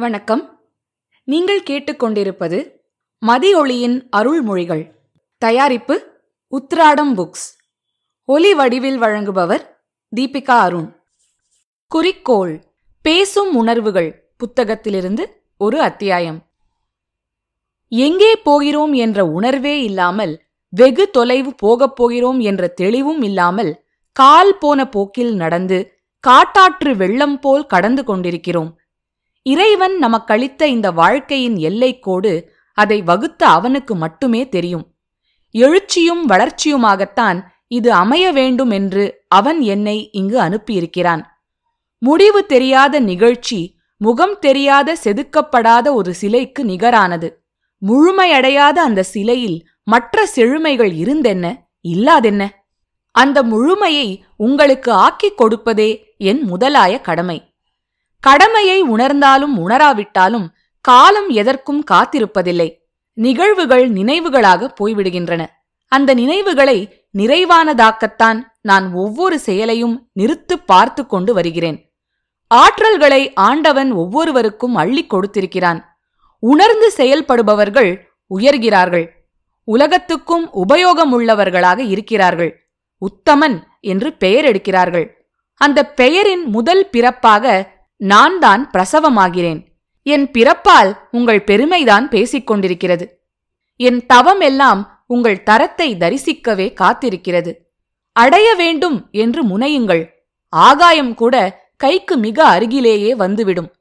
வணக்கம். நீங்கள் கேட்டுக்கொண்டிருப்பது மதியொளியின் அருள்மொழிகள். தயாரிப்பு உத்ராடம் புக்ஸ். ஒலி வடிவில் வழங்குபவர் தீபிகா அருண். குறிக்கோள் பேசும் உணர்வுகள் புத்தகத்திலிருந்து ஒரு அத்தியாயம். எங்கே போகிறோம் என்ற உணர்வே இல்லாமல் வெகு தொலைவு போகப் போகிறோம் என்ற தெளிவும் இல்லாமல் கால் போன போக்கில் நடந்து காட்டாற்று வெள்ளம் போல் கடந்து கொண்டிருக்கிறோம். இறைவன் நமக்களித்த இந்த வாழ்க்கையின் எல்லைக்கோடு அதை வகுத்த அவனுக்கு மட்டுமே தெரியும். எழுச்சியும் வளர்ச்சியுமாகத்தான் இது அமைய வேண்டும் என்று அவன் என்னை இங்கு அனுப்பியிருக்கிறான். முடிவு தெரியாத நிகழ்ச்சி முகம் தெரியாத செதுக்கப்படாத ஒரு சிலைக்கு நிகரானது. முழுமையடையாத அந்த சிலையில் மற்ற செழுமைகள் இருந்தென்ன இல்லாதென்ன? அந்த முழுமையை உங்களுக்கு ஆக்கிக் கொடுப்பதே என் முதலாய கடமை. கடமையை உணர்ந்தாலும் உணராவிட்டாலும் காலம் எதற்கும் காத்திருப்பதில்லை. நிகழ்வுகள் நினைவுகளாக போய்விடுகின்றன. அந்த நினைவுகளை நிறைவானதாக்கத்தான் நான் ஒவ்வொரு செயலையும் நிறுத்து பார்த்து கொண்டு வருகிறேன். ஆற்றல்களை ஆண்டவன் ஒவ்வொருவருக்கும் அள்ளிக் கொடுத்திருக்கிறான். உணர்ந்து செயல்படுபவர்கள் உயர்கிறார்கள். உலகத்துக்கும் உபயோகமுள்ளவர்களாக இருக்கிறார்கள். உத்தமன் என்று பெயர் எடுக்கிறார்கள். அந்த பெயரின் முதல் பிறப்பாக நான் தான் பிரசவமாகிறேன். என் பிறப்பால் உங்கள் பெருமைதான் பேசிக் கொண்டிருக்கிறது என் தவம் எல்லாம் உங்கள் தரத்தை தரிசிக்கவே காத்திருக்கிறது. அடைய வேண்டும் என்று முனையுங்கள். ஆகாயம் கூட கைக்கு மிக அருகிலேயே வந்துவிடும்.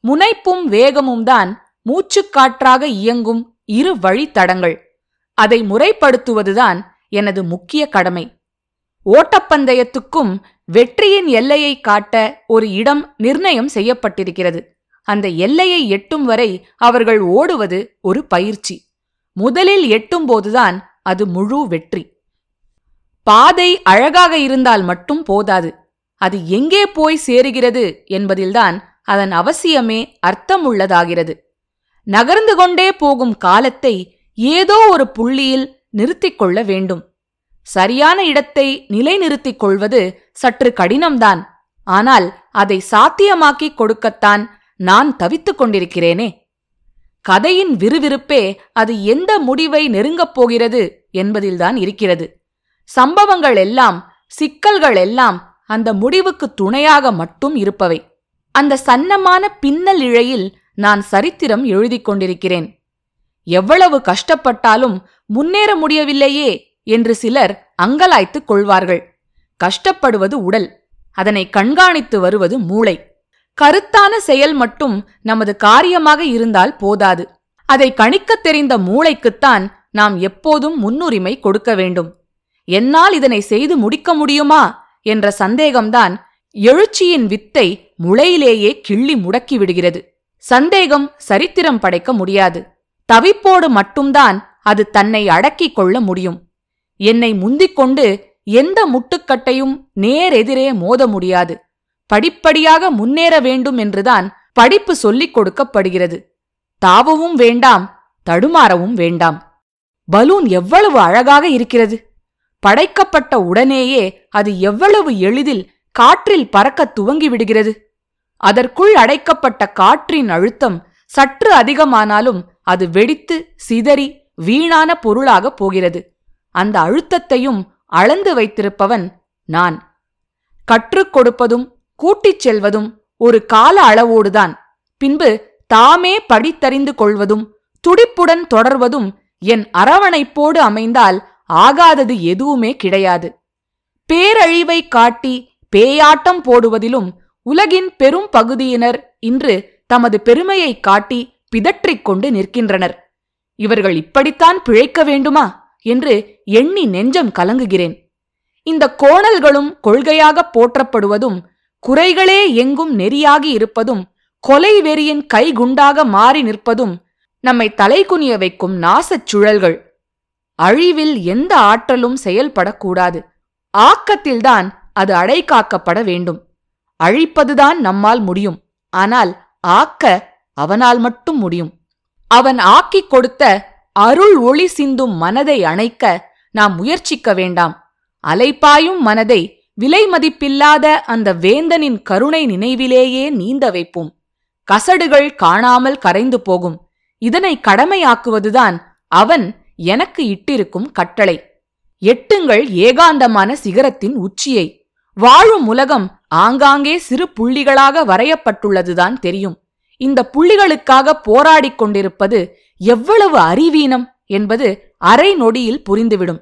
முனைப்பும் வேகமும் தான் மூச்சுக்காற்றாக இயங்கும் இரு வழித்தடங்கள். அதை முறைப்படுத்துவதுதான் எனது முக்கிய கடமை. ஓட்டப்பந்தயத்துக்கும் வெற்றியின் எல்லையை காட்ட ஒரு இடம் நிர்ணயம் செய்யப்பட்டிருக்கிறது. அந்த எல்லையை எட்டும் வரை அவர்கள் ஓடுவது ஒரு பயிற்சி. முதலில் எட்டும்போதுதான் அது முழு வெற்றி. பாதை அழகாக இருந்தால் மட்டும் போதாது. அது எங்கே போய் சேருகிறது என்பதில்தான் அதன் அவசியமே அர்த்தமுள்ளதாகிறது. நகர்ந்து கொண்டே போகும் காலத்தை ஏதோ ஒரு புள்ளியில் நிறுத்திக் கொள்ள வேண்டும். சரியான இடத்தை நிலைநிறுத்திக் கொள்வது சற்று கடினம்தான். ஆனால் அதை சாத்தியமாக்கிக் கொடுக்கத்தான் நான் தவித்துக் கொண்டிருக்கிறேனே. கதையின் விறுவிறுப்பே அது எந்த முடிவை நெருங்கப் போகிறது என்பதில்தான் இருக்கிறது. சம்பவங்கள் எல்லாம் சிக்கல்கள் எல்லாம் அந்த முடிவுக்கு துணையாக மட்டும் இருப்பவை. அந்த சன்னமான பின்னல் இழையில் நான் சரித்திரம் எழுதிக் கொண்டிருக்கிறேன். எவ்வளவு கஷ்டப்பட்டாலும் முன்னேற முடியவில்லையே என்று சிலர் அங்கலாய்த்துக் கொள்வார்கள். கஷ்டப்படுவது உடல் அதனை கண்காணித்து வருவது மூளை. கருத்தான செயல் மட்டும் நமது காரியமாக இருந்தால் போதாது. அதை கணிக்கத் தெரிந்த மூளைக்குத்தான் நாம் எப்போதும் முன்னுரிமை கொடுக்க வேண்டும். என்னால் இதனை செய்து முடிக்க முடியுமா? என்ற சந்தேகம்தான் எழுச்சியின் வித்தை முளையிலேயே கிள்ளி முடக்கி விடுகிறது. சந்தேகம் சரித்திரம் படைக்க முடியாது. தவிப்போடு மட்டும்தான் அது தன்னை அடக்கிக் கொள்ள முடியும். என்னை முந்திக் கொண்டு எந்த முட்டுக்கட்டையும் நேரெதிரே மோத முடியாது. படிப்படியாக முன்னேற வேண்டும் என்றுதான் படிப்பு சொல்லிக் கொடுக்கப்படுகிறது. தாவவும் வேண்டாம் தடுமாறவும் வேண்டாம். பலூன் எவ்வளவு அழகாக இருக்கிறது. படைக்கப்பட்ட உடனேயே அது எவ்வளவு எளிதில் காற்றில் பறக்க துவங்கிவிடுகிறது. அதற்குள் அடைக்கப்பட்ட காற்றின் அழுத்தம் சற்று அதிகமானாலும் அது வெடித்து சிதறி வீணான பொருளாக போகிறது. அந்த அழுத்தத்தையும் அளந்து வைத்திருப்பவன் நான். கற்றுக் கொடுப்பதும் கூட்டிச் செல்வதும் ஒரு கால அளவோடுதான். பின்பு தாமே படித்தறிந்து கொள்வதும் துடிப்புடன் தொடர்வதும் என் அரவணைப்போடு அமைந்தால் ஆகாதது எதுவுமே கிடையாது. பேரழிவை காட்டி பேயாட்டம் போடுவதிலும் உலகின் பெரும் பகுதியினர் இன்று தமது பெருமையை காட்டி பிதற்றிக் கொண்டு நிற்கின்றனர். இவர்கள் இப்படித்தான் பிழைக்க வேண்டுமா? என்று எண்ணி நெஞ்சம் கலங்குகிறேன். இந்த கோணல்களும் கொள்கையாக போற்றப்படுவதும் குறைகளே எங்கும் நெறியாகி இருப்பதும் கொலை வெறியின் கைகுண்டாக மாறி நிற்பதும் நம்மை தலைகுனிய வைக்கும் நாசச் சுழல்கள். அழிவில் எந்த ஆற்றலும் செயல்படக்கூடாது. ஆக்கத்தில்தான் அது அடைக்காக்கப்பட வேண்டும். அழிப்பதுதான் நம்மால் முடியும். ஆனால் ஆக்க அவனால் மட்டும் முடியும். அவன் ஆக்கிக் கொடுத்த அருள் ஒளி சிந்தும் மனதை அணைக்க நாம் முயற்சிக்க வேண்டாம். அலைப்பாயும் மனதை விலை மதிப்பில்லாத அந்த வேந்தனின் கருணை நினைவிலேயே நீந்த வைப்போம். கசடுகள் காணாமல் கரைந்து போகும். இதனை கடமையாக்குவதுதான் அவன் எனக்கு இட்டிருக்கும் கட்டளை. எட்டுங்கள் ஏகாந்தமான சிகரத்தின் உச்சியை. வாழும் உலகம் ஆங்காங்கே சிறு புள்ளிகளாக வரையப்பட்டுள்ளதுதான் தெரியும். இந்த புள்ளிகளுக்காக போராடிக் கொண்டிருப்பது எவ்வளவு அறிவீனம் என்பது அரை நொடியில் புரிந்துவிடும்.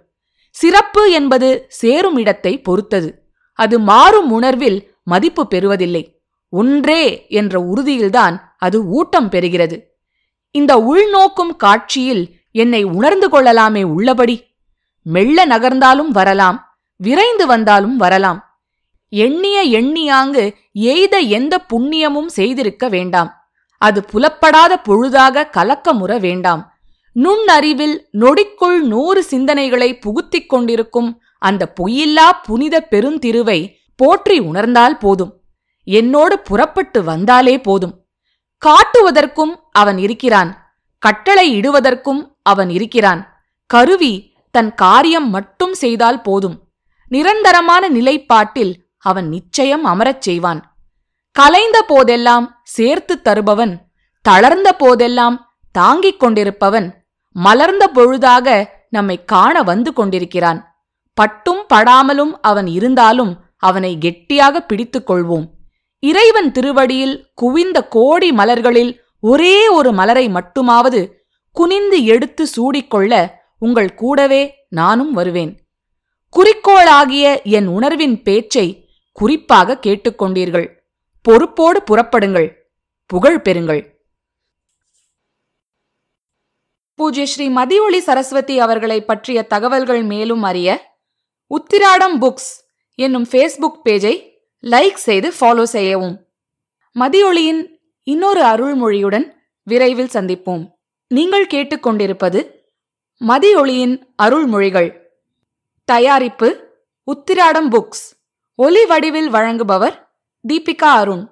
சிறப்பு என்பது சேரும் இடத்தை பொறுத்தது. அது மாறும் உணர்வில் மதிப்பு பெறுவதில்லை. ஒன்றே என்ற உறுதியில்தான் அது ஊட்டம் பெறுகிறது. இந்த உள்நோக்கும் காட்சியில் என்னை உணர்ந்து கொள்ளலாமே உள்ளபடி. மெல்ல நகர்ந்தாலும் வரலாம் விரைந்து வந்தாலும் வரலாம். எண்ணிய எண்ணியாங்கு எய்த எந்த புண்ணியமும் செய்திருக்க வேண்டாம். அது புலப்படாத பொழுதாக கலக்கமுற வேண்டாம். நுண்ணறிவில் நொடிக்குள் நூறு சிந்தனைகளை புகுத்திக் கொண்டிருக்கும் அந்த பொய்யில்லா புனித பெருந்திருவை போற்றி உணர்ந்தால் போதும். என்னோடு புறப்பட்டு வந்தாலே போதும். காட்டுவதற்கும் அவன் இருக்கிறான். கட்டளை இடுவதற்கும் அவன் இருக்கிறான். கருவி தன் காரியம் மட்டும் செய்தால் போதும். நிரந்தரமான நிலைப்பாட்டில் அவன் நிச்சயம் அமரச் செய்வான். கலைந்த போதெல்லாம் சேர்த்து தருபவன் தளர்ந்த போதெல்லாம் தாங்கிக் கொண்டிருப்பவன் மலர்ந்த பொழுதாக நம்மை காண வந்து கொண்டிருக்கிறான். பட்டும் படாமலும் அவன் இருந்தாலும் அவனை கெட்டியாக பிடித்துக் கொள்வோம். இறைவன் திருவடியில் குவிந்த கோடி மலர்களில் ஒரே ஒரு மலரை மட்டுமாவது குனிந்து எடுத்து சூடிக்கொள்ள உங்கள் கூடவே நானும் வருவேன். குறிக்கோளாகிய என் உணர்வின் பேச்சை குறிப்பாக கேட்டுக்கொண்டீர்கள். பொறுப்போடு புறப்படுங்கள். புகழ் பெறுங்கள். பூஜ்ய ஸ்ரீ மதியொளி சரஸ்வதி அவர்களை பற்றிய தகவல்கள் மேலும் அறிய உத்திராடம் புக்ஸ் என்னும் ஃபேஸ்புக் பேஜை லைக் செய்து ஃபாலோ செய்யவும். மதியொளியின் இன்னொரு அருள்மொழியுடன் விரைவில் சந்திப்போம். நீங்கள் கேட்டுக்கொண்டிருப்பது மதியொளியின் அருள்மொழிகள். தயாரிப்பு உத்திராடம் புக்ஸ். ஒலி வடிவில் வழங்குபவர் தீபிகா அருண்